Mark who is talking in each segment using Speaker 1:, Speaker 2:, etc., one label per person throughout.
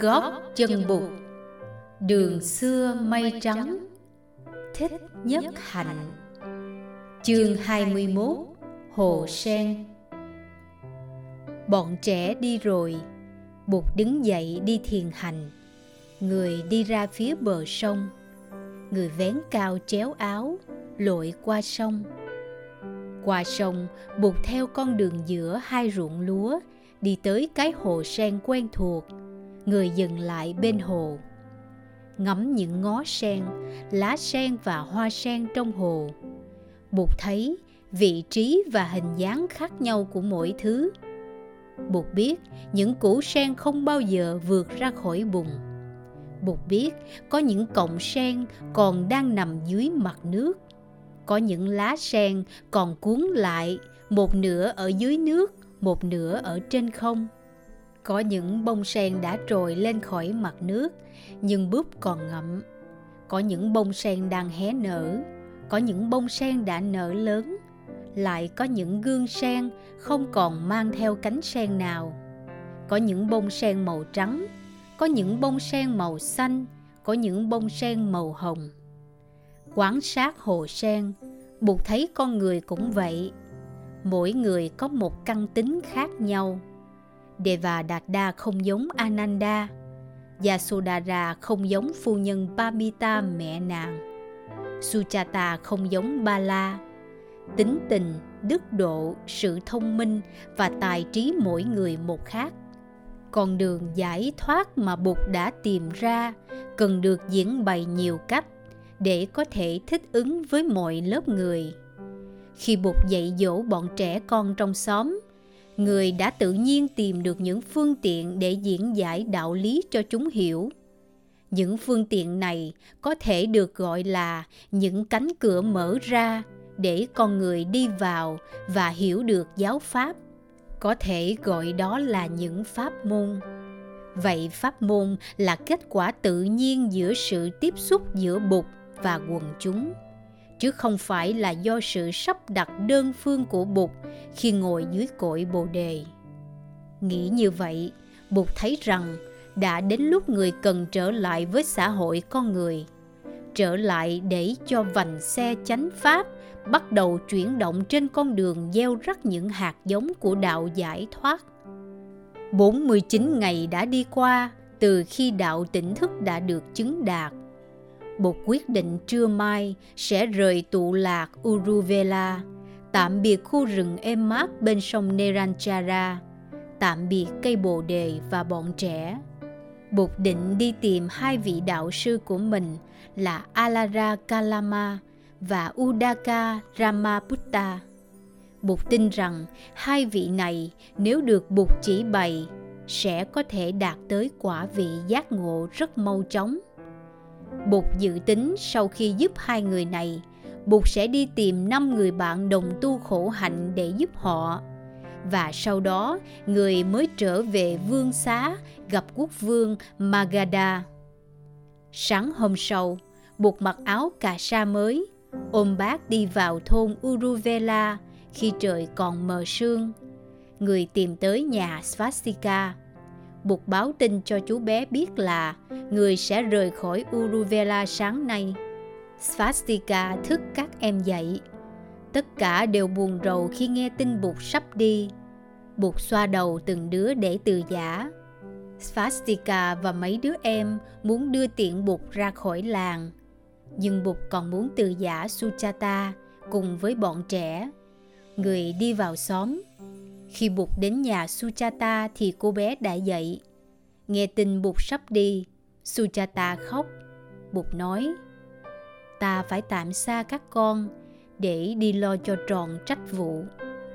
Speaker 1: gót chân bụt. Đường xưa mây trắng, thích nhất hạnh. Chương 21 hồ sen. Bọn trẻ đi rồi bụt đứng dậy đi thiền hành. Người đi ra phía bờ sông, người vén cao chéo áo, lội qua sông. Qua sông bụt theo con đường giữa hai ruộng lúa, đi tới cái hồ sen quen thuộc người dừng lại bên hồ. Ngắm những ngó sen, lá sen và hoa sen trong hồ. Bụt thấy vị trí và hình dáng khác nhau của mỗi thứ. Bụt biết những củ sen không bao giờ vượt ra khỏi bùn. Bụt biết có những cọng sen còn đang nằm dưới mặt nước. Có những lá sen còn cuốn lại, một nửa ở dưới nước, một nửa ở trên không có những bông sen đã trồi lên khỏi mặt nước, nhưng búp còn ngậm. Có những bông sen đang hé nở, có những bông sen đã nở lớn, lại có những gương sen không còn mang theo cánh sen nào. Có những bông sen màu trắng, có những bông sen màu xanh, có những bông sen màu hồng. Quan sát hồ sen, buộc thấy con người cũng vậy. Mỗi người có một căn tính khác nhau. Deva Đạt Đa không giống Ananda. Yasodhara không giống phu nhân Pamita mẹ nàng. Suchata không giống Bala. Tính tình, đức độ, sự thông minh và tài trí mỗi người một khác. Con đường giải thoát mà Bụt đã tìm ra cần được diễn bày nhiều cách để có thể thích ứng với mọi lớp người. Khi Bụt dạy dỗ bọn trẻ con trong xóm, người đã tự nhiên tìm được những phương tiện để diễn giải đạo lý cho chúng hiểu. Những phương tiện này có thể được gọi là những cánh cửa mở ra để con người đi vào và hiểu được giáo pháp. Có thể gọi đó là những pháp môn. Vậy pháp môn là kết quả tự nhiên giữa sự tiếp xúc giữa bụt và quần chúng chứ không phải là do sự sắp đặt đơn phương của bụt khi ngồi dưới cội bồ đề nghĩ như vậy, bụt thấy rằng đã đến lúc người cần trở lại với xã hội con người, trở lại để cho vành xe chánh pháp bắt đầu chuyển động trên con đường gieo rắc những hạt giống của đạo giải thoát. 49 ngày đã đi qua từ khi đạo tỉnh thức đã được chứng đạt. Bột quyết định trưa mai sẽ rời tụ lạc Uruvela, tạm biệt khu rừng êm mát bên sông Neranchara, tạm biệt cây bồ đề và bọn trẻ. Bột định đi tìm hai vị đạo sư của mình là Alara Kalama và Udaka Ramaputta. Bụt tin rằng hai vị này nếu được Bụt chỉ bày sẽ có thể đạt tới quả vị giác ngộ rất mau chóng. Bụt dự tính sau khi giúp hai người này, Bụt sẽ đi tìm năm người bạn đồng tu khổ hạnh để giúp họ. Và sau đó, người mới trở về vương xá gặp quốc vương Magadha. Sáng hôm sau, Bụt mặc áo cà sa mới, ôm bác đi vào thôn Uruvela khi trời còn mờ sương. Người tìm tới nhà Svastika buộc báo tin cho chú bé biết là người sẽ rời khỏi Uruvela sáng nay. Svastika thức các em dậy. Tất cả đều buồn rầu khi nghe tin Bụt sắp đi. Bụt xoa đầu từng đứa để từ giả. Svastika và mấy đứa em muốn đưa tiện Bụt ra khỏi làng nhưng Bụt còn muốn từ giả Suchata cùng với bọn trẻ. Người đi vào xóm. Khi Bụt đến nhà Suchata thì cô bé đã dậy. Nghe tin Bụt sắp đi, Suchata khóc. Bụt nói, ta phải tạm xa các con để đi lo cho tròn trách vụ.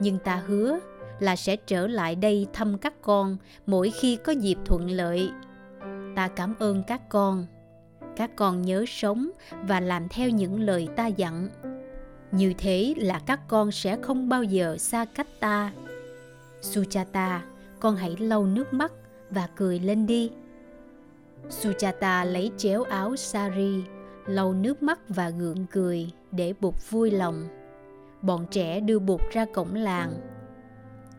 Speaker 1: Nhưng ta hứa là sẽ trở lại đây thăm các con mỗi khi có dịp thuận lợi. Ta cảm ơn các con các con nhớ sống và làm theo những lời ta dặn như thế là các con sẽ không bao giờ xa cách ta suchata con hãy lau nước mắt và cười lên đi suchata lấy chéo áo sari lau nước mắt và gượng cười để bụt vui lòng bọn trẻ đưa bụt ra cổng làng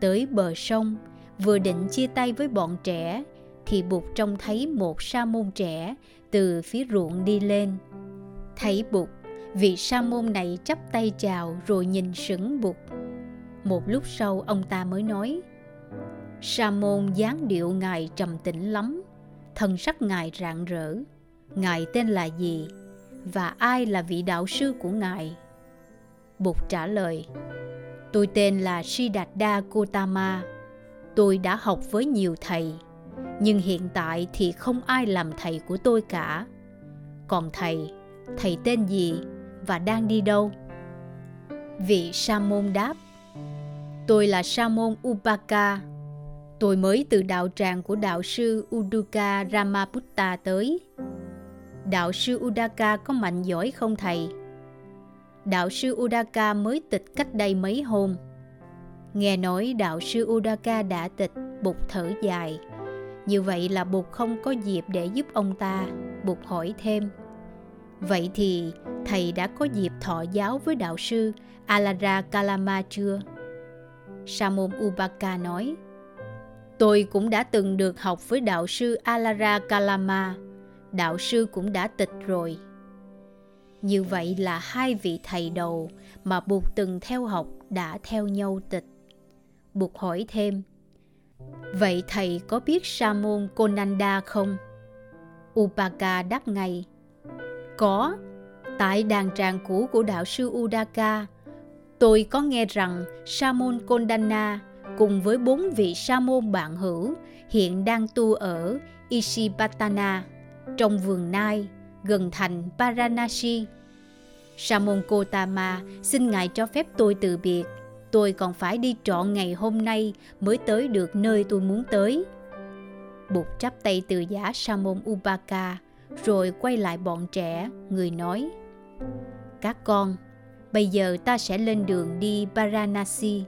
Speaker 1: tới bờ sông vừa định chia tay với bọn trẻ thì Bụt trông thấy một sa môn trẻ từ phía ruộng đi lên. Thấy Bụt, vị sa môn này chắp tay chào rồi nhìn sững Bụt. Một lúc sau ông ta mới nói, Sa môn dáng điệu ngài trầm tĩnh lắm, thân sắc ngài rạng rỡ. Ngài tên là gì? Và ai là vị đạo sư của ngài? Bụt trả lời, Tôi tên là Siddhartha Gautama. Tôi đã học với nhiều thầy, nhưng hiện tại thì không ai làm thầy của tôi cả. Còn thầy, thầy tên gì và đang đi đâu? Vị Sa môn đáp, Tôi là Sa môn Upaka. Tôi mới từ đạo tràng của đạo sư Uduka Ramaputta tới. Đạo sư Udaka có mạnh giỏi không thầy? đạo sư Udaka mới tịch cách đây mấy hôm. Nghe nói đạo sư Udaka đã tịch, Bụt thở dài. Như vậy là Bụt không có dịp để giúp ông ta. Bụt hỏi thêm. Vậy thì thầy đã có dịp thọ giáo với đạo sư Alara Kalama chưa? Samon Ubaka nói, Tôi cũng đã từng được học với đạo sư Alara Kalama. Đạo sư cũng đã tịch rồi. Như vậy là hai vị thầy đầu mà Bụt từng theo học đã theo nhau tịch. Bụt hỏi thêm, Vậy thầy có biết Sa môn Konanda không? Upaka đáp ngay, Có, tại đàn tràng cũ của đạo sư Udaka, tôi có nghe rằng Sa môn Kondana cùng với bốn vị Sa môn bạn hữu hiện đang tu ở Isipatana trong vườn Nai gần thành Paranasi. Sa môn Kotama xin ngài cho phép tôi từ biệt. Tôi còn phải đi trọn ngày hôm nay mới tới được nơi tôi muốn tới. Bụt chắp tay từ giả Sa môn Upaka rồi quay lại bọn trẻ, người nói Các con, bây giờ ta sẽ lên đường đi Varanasi.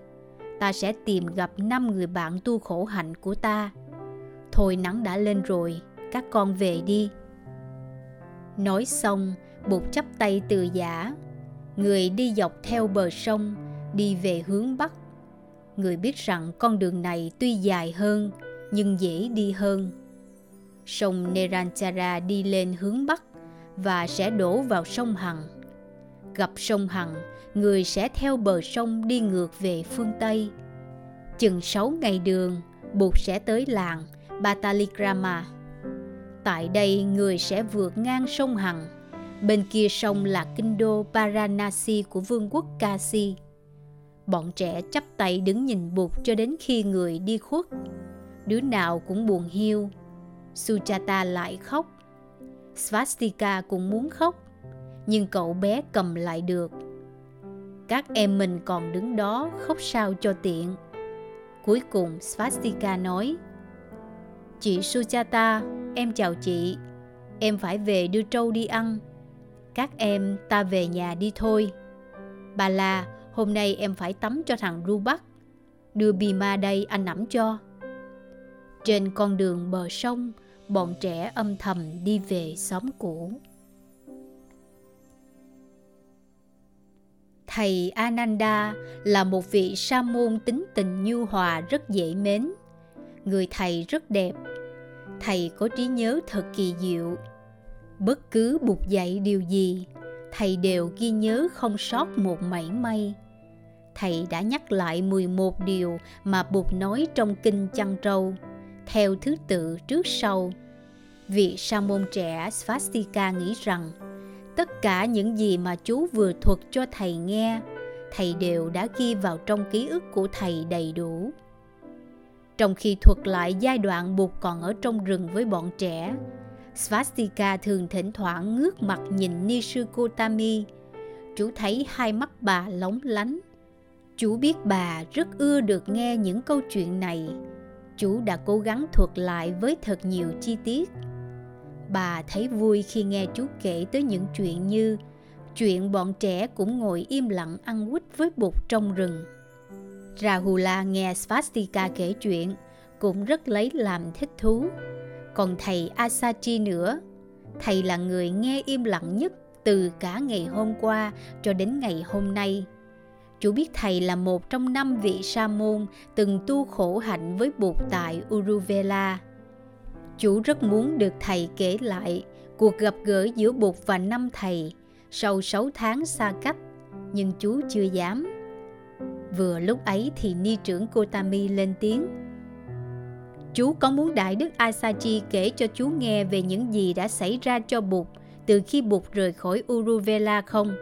Speaker 1: Ta sẽ tìm gặp năm người bạn tu khổ hạnh của ta. Thôi nắng đã lên rồi, các con về đi. Nói xong, Bụt chắp tay từ giả. Người đi dọc theo bờ sông, đi về hướng Bắc. Người biết rằng con đường này tuy dài hơn, nhưng dễ đi hơn. Sông Neranchara đi lên hướng Bắc và sẽ đổ vào sông Hằng. Gặp sông Hằng, người sẽ theo bờ sông đi ngược về phương Tây. Chừng 6 ngày đường, Bụt sẽ tới làng Bataligrama Tại đây người sẽ vượt ngang sông Hằng. Bên kia sông là kinh đô Varanasi của vương quốc Kasi. Bọn trẻ chắp tay đứng nhìn Bụt cho đến khi người đi khuất. Đứa nào cũng buồn hiu. Suchata lại khóc. Svastika cũng muốn khóc. Nhưng cậu bé cầm lại được. Các em mình còn đứng đó khóc sao cho tiện. Cuối cùng Svastika nói Chị Suchata, em chào chị. Em phải về đưa trâu đi ăn. Các em ta về nhà đi thôi. Bà là, hôm nay em phải tắm cho thằng Rubak Đưa Bima đây anh nắm cho. Trên con đường bờ sông, bọn trẻ âm thầm đi về xóm cũ. Thầy Ananda là một vị sa môn tính tình nhu hòa rất dễ mến. Người thầy rất đẹp. Thầy có trí nhớ thật kỳ diệu. Bất cứ bục dạy điều gì, thầy đều ghi nhớ không sót một mảy may. Thầy đã nhắc lại 11 điều mà Bụt nói trong kinh chăn trâu, theo thứ tự trước sau. Vị sa môn trẻ Svastika nghĩ rằng tất cả những gì mà chú vừa thuật cho thầy nghe, thầy đều đã ghi vào trong ký ức của thầy đầy đủ. Trong khi thuật lại giai đoạn Bụt còn ở trong rừng với bọn trẻ, Svastika thường thỉnh thoảng ngước mặt nhìn Nishikotami. Chú thấy hai mắt bà lóng lánh. Chú biết bà rất ưa được nghe những câu chuyện này. Chú đã cố gắng thuật lại với thật nhiều chi tiết. Bà thấy vui khi nghe chú kể tới những chuyện như chuyện bọn trẻ cũng ngồi im lặng ăn quýt với bụt trong rừng. Rahula nghe Svastika kể chuyện, cũng rất lấy làm thích thú. Còn thầy Asachi nữa, thầy là người nghe im lặng nhất từ cả ngày hôm qua cho đến ngày hôm nay. Chú biết thầy là một trong năm vị sa môn từng tu khổ hạnh với Bụt tại Uruvela. Chú rất muốn được thầy kể lại cuộc gặp gỡ giữa Bụt và năm thầy sau 6 tháng xa cách, nhưng chú chưa dám. Vừa lúc ấy thì ni trưởng Kotami lên tiếng. Chú có muốn Đại Đức Asachi kể cho chú nghe về những gì đã xảy ra cho Bụt từ khi Bụt rời khỏi Uruvela không?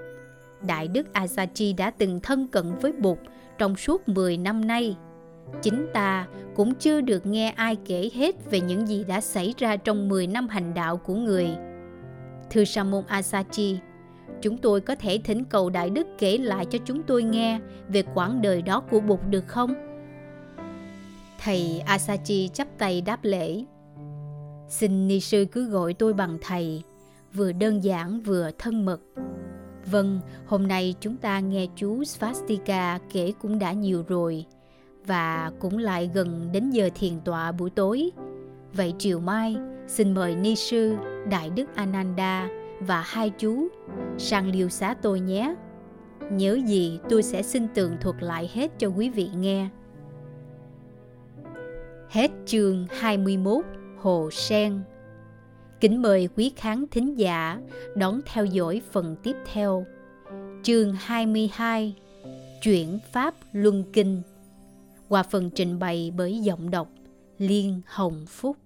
Speaker 1: Đại Đức Asachi đã từng thân cận với Bụt trong suốt 10 năm nay. Chính ta cũng chưa được nghe ai kể hết về những gì đã xảy ra trong 10 năm hành đạo của người. Thưa Sa môn Asachi, chúng tôi có thể thỉnh cầu Đại Đức kể lại cho chúng tôi nghe về quãng đời đó của Bụt được không? Thầy Asachi chắp tay đáp lễ. Xin ni sư cứ gọi tôi bằng thầy, vừa đơn giản vừa thân mật. Vâng, hôm nay chúng ta nghe chú Svastika kể cũng đã nhiều rồi và cũng lại gần đến giờ thiền tọa buổi tối. Vậy chiều mai, xin mời Ni Sư, Đại Đức Ananda và hai chú sang liêu xá tôi nhé. Nhớ gì tôi sẽ xin tường thuật lại hết cho quý vị nghe. Hết chương 21 Hồ Sen Kính mời quý khán thính giả đón theo dõi phần tiếp theo. Chương 22 Chuyển Pháp Luân Kinh qua phần trình bày bởi giọng đọc Liên Hồng Phúc.